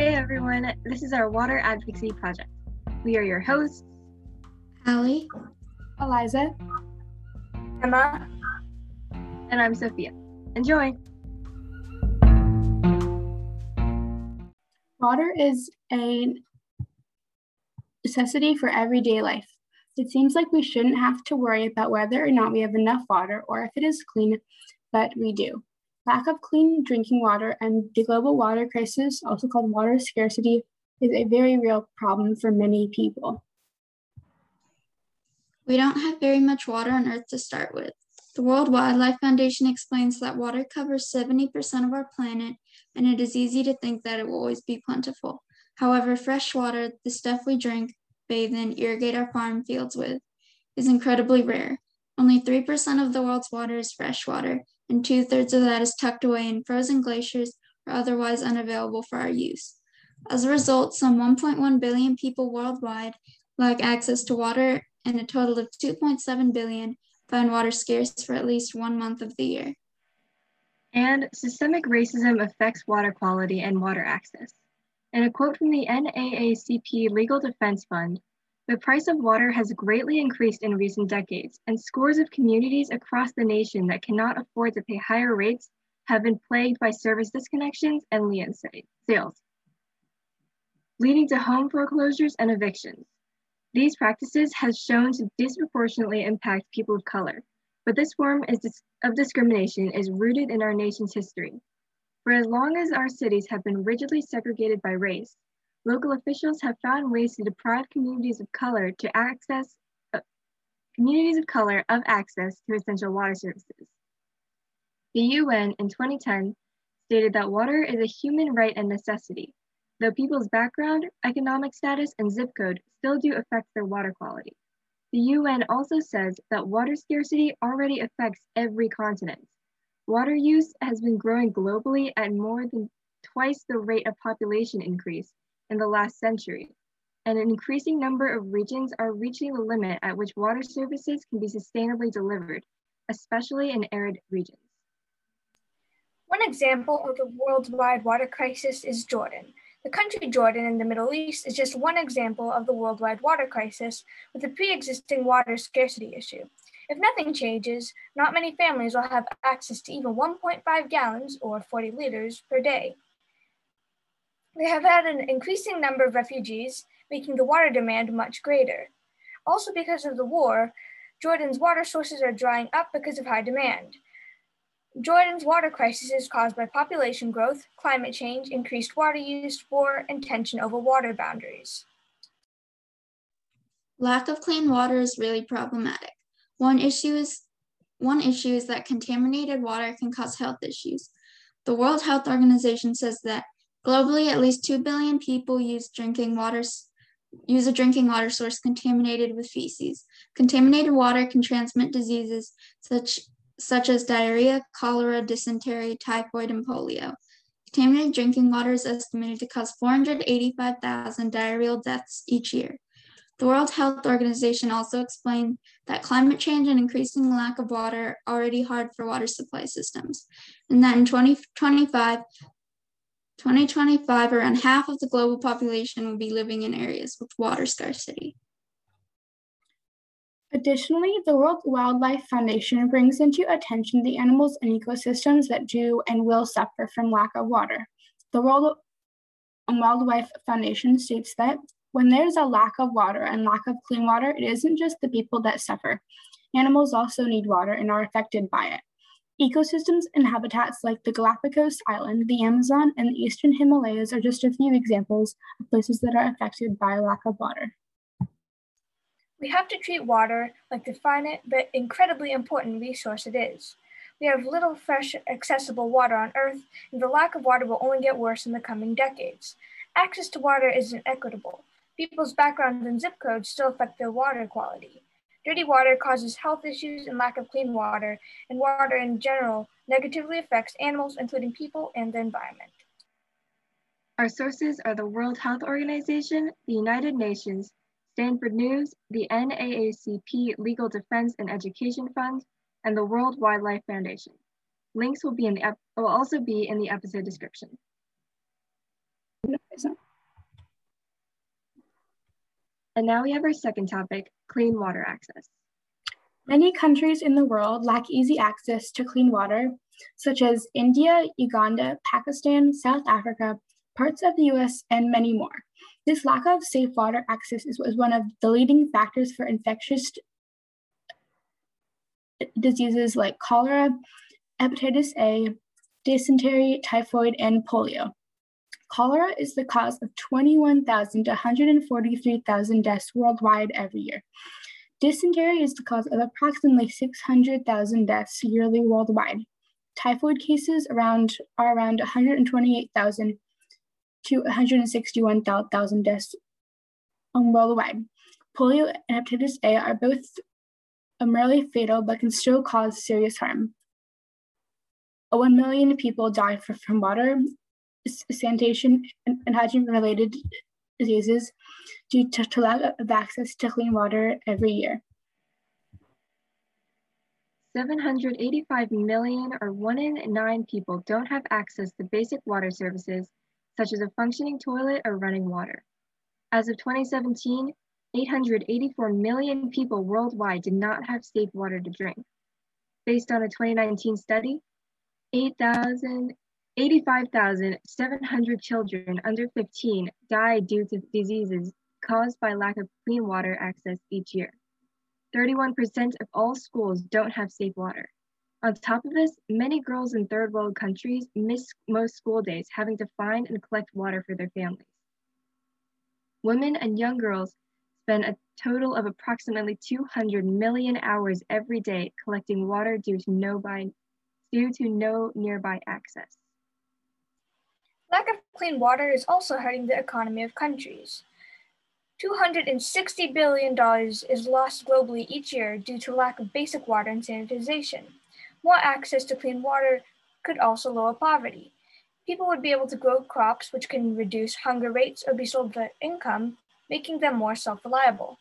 Hey everyone, this is our Water Advocacy Project. We are your hosts, Allie, Eliza, Emma, and I'm Sophia. Enjoy! Water is a necessity for everyday life. It seems like we shouldn't have to worry about whether or not we have enough water or if it is clean, but we do. Lack of clean drinking water and the global water crisis, also called water scarcity, is a very real problem for many people. We don't have very much water on Earth to start with. The World Wildlife Foundation explains that water covers 70% of our planet, and it is easy to think that it will always be plentiful. However, fresh water, the stuff we drink, bathe in, irrigate our farm fields with, is incredibly rare. Only 3% of the world's water is fresh water, and two thirds of that is tucked away in frozen glaciers or otherwise unavailable for our use. As a result, some 1.1 billion people worldwide lack access to water, and a total of 2.7 billion find water scarce for at least one month of the year. And systemic racism affects water quality and water access. In a quote from the NAACP Legal Defense Fund, the price of water has greatly increased in recent decades, and scores of communities across the nation that cannot afford to pay higher rates have been plagued by service disconnections and lien sales, leading to home foreclosures and evictions. These practices have shown to disproportionately impact people of color, but this form of discrimination is rooted in our nation's history. For as long as our cities have been rigidly segregated by race, local officials have found ways to deprive communities of color to access uh, communities of color of access to essential water services. The UN in 2010 stated that water is a human right and necessity, though people's background, economic status, and zip code still do affect their water quality. The UN also says that water scarcity already affects every continent. Water use has been growing globally at more than twice the rate of population increase in the last century, and an increasing number of regions are reaching the limit at which water services can be sustainably delivered, especially in arid regions. One example of the worldwide water crisis is Jordan. The country Jordan in the Middle East is just one example of the worldwide water crisis with a pre-existing water scarcity issue. If nothing changes, not many families will have access to even 1.5 gallons or 40 liters per day. They have had an increasing number of refugees, making the water demand much greater. Also, because of the war, Jordan's water sources are drying up because of high demand. Jordan's water crisis is caused by population growth, climate change, increased water use, war, and tension over water boundaries. Lack of clean water is really problematic. One issue is one issue is that contaminated water can cause health issues. The World Health Organization says that Globally, at least 2 billion people use drinking water use a drinking water source contaminated with feces. Contaminated water can transmit diseases such such as diarrhea, cholera, dysentery, typhoid, and polio. Contaminated drinking water is estimated to cause 485,000 diarrheal deaths each year. The World Health Organization also explained that climate change and increasing lack of water are already hard for water supply systems, and that in 2025, 2025, around half of the global population will be living in areas with water scarcity. Additionally, the World Wildlife Foundation brings into attention the animals and ecosystems that do and will suffer from lack of water. The World Wildlife Foundation states that when there's a lack of water and lack of clean water, it isn't just the people that suffer. Animals also need water and are affected by it. Ecosystems and habitats like the Galapagos Island, the Amazon, and the Eastern Himalayas are just a few examples of places that are affected by lack of water. We have to treat water like the finite but incredibly important resource it is. We have little fresh, accessible water on Earth, and the lack of water will only get worse in the coming decades. Access to water isn't equitable. People's backgrounds and zip codes still affect their water quality. Dirty water causes health issues and lack of clean water, and water in general negatively affects animals, including people and the environment. Our sources are the World Health Organization, the United Nations, Stanford News, the NAACP Legal Defense and Education Fund, and the World Wildlife Foundation. Links will, be in the will also be in the episode description. And now we have our second topic, clean water access. Many countries in the world lack easy access to clean water, such as India, Uganda, Pakistan, South Africa, parts of the US, and many more. This lack of safe water access is, is one of the leading factors for infectious diseases like cholera, hepatitis A, dysentery, typhoid, and polio. Cholera is the cause of 21,000 to 143,000 deaths worldwide every year. Dysentery is the cause of approximately 600,000 deaths yearly worldwide. Typhoid cases around are around 128,000 to 161,000 deaths um, worldwide. Polio and hepatitis A are both merely fatal but can still cause serious harm. 1 million people die from water, sanitation, and hygiene related diseases due to, to lack of access to clean water every year. 785 million or one in nine people don't have access to basic water services such as a functioning toilet or running water. As of 2017, 884 million people worldwide did not have safe water to drink. Based on a 2019 study, 85,700 children under 15 die due to diseases caused by lack of clean water access each year. 31% of all schools don't have safe water. On top of this, many girls in third world countries miss most school days having to find and collect water for their families. Women and young girls spend a total of approximately 200 million hours every day collecting water due to no, by, due to no nearby access. Lack of clean water is also hurting the economy of countries. $260 billion is lost globally each year due to lack of basic water and sanitization. More access to clean water could also lower poverty. People would be able to grow crops which can reduce hunger rates or be sold for income, making them more self-reliable.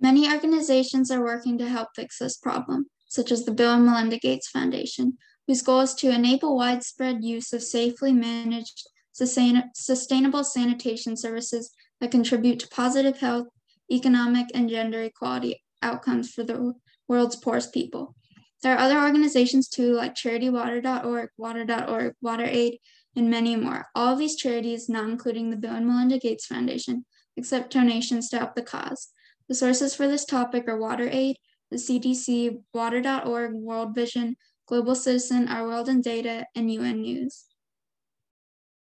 Many organizations are working to help fix this problem, such as the Bill and Melinda Gates Foundation, whose goal is to enable widespread use of safely managed sustain, sustainable sanitation services that contribute to positive health, economic, and gender equality outcomes for the world's poorest people. There are other organizations too, like charitywater.org, water.org, WaterAid, and many more. All of these charities, not including the Bill and Melinda Gates Foundation, accept donations to help the cause. The sources for this topic are WaterAid, the CDC, water.org, World Vision, Global Citizen, Our World in Data, and UN News.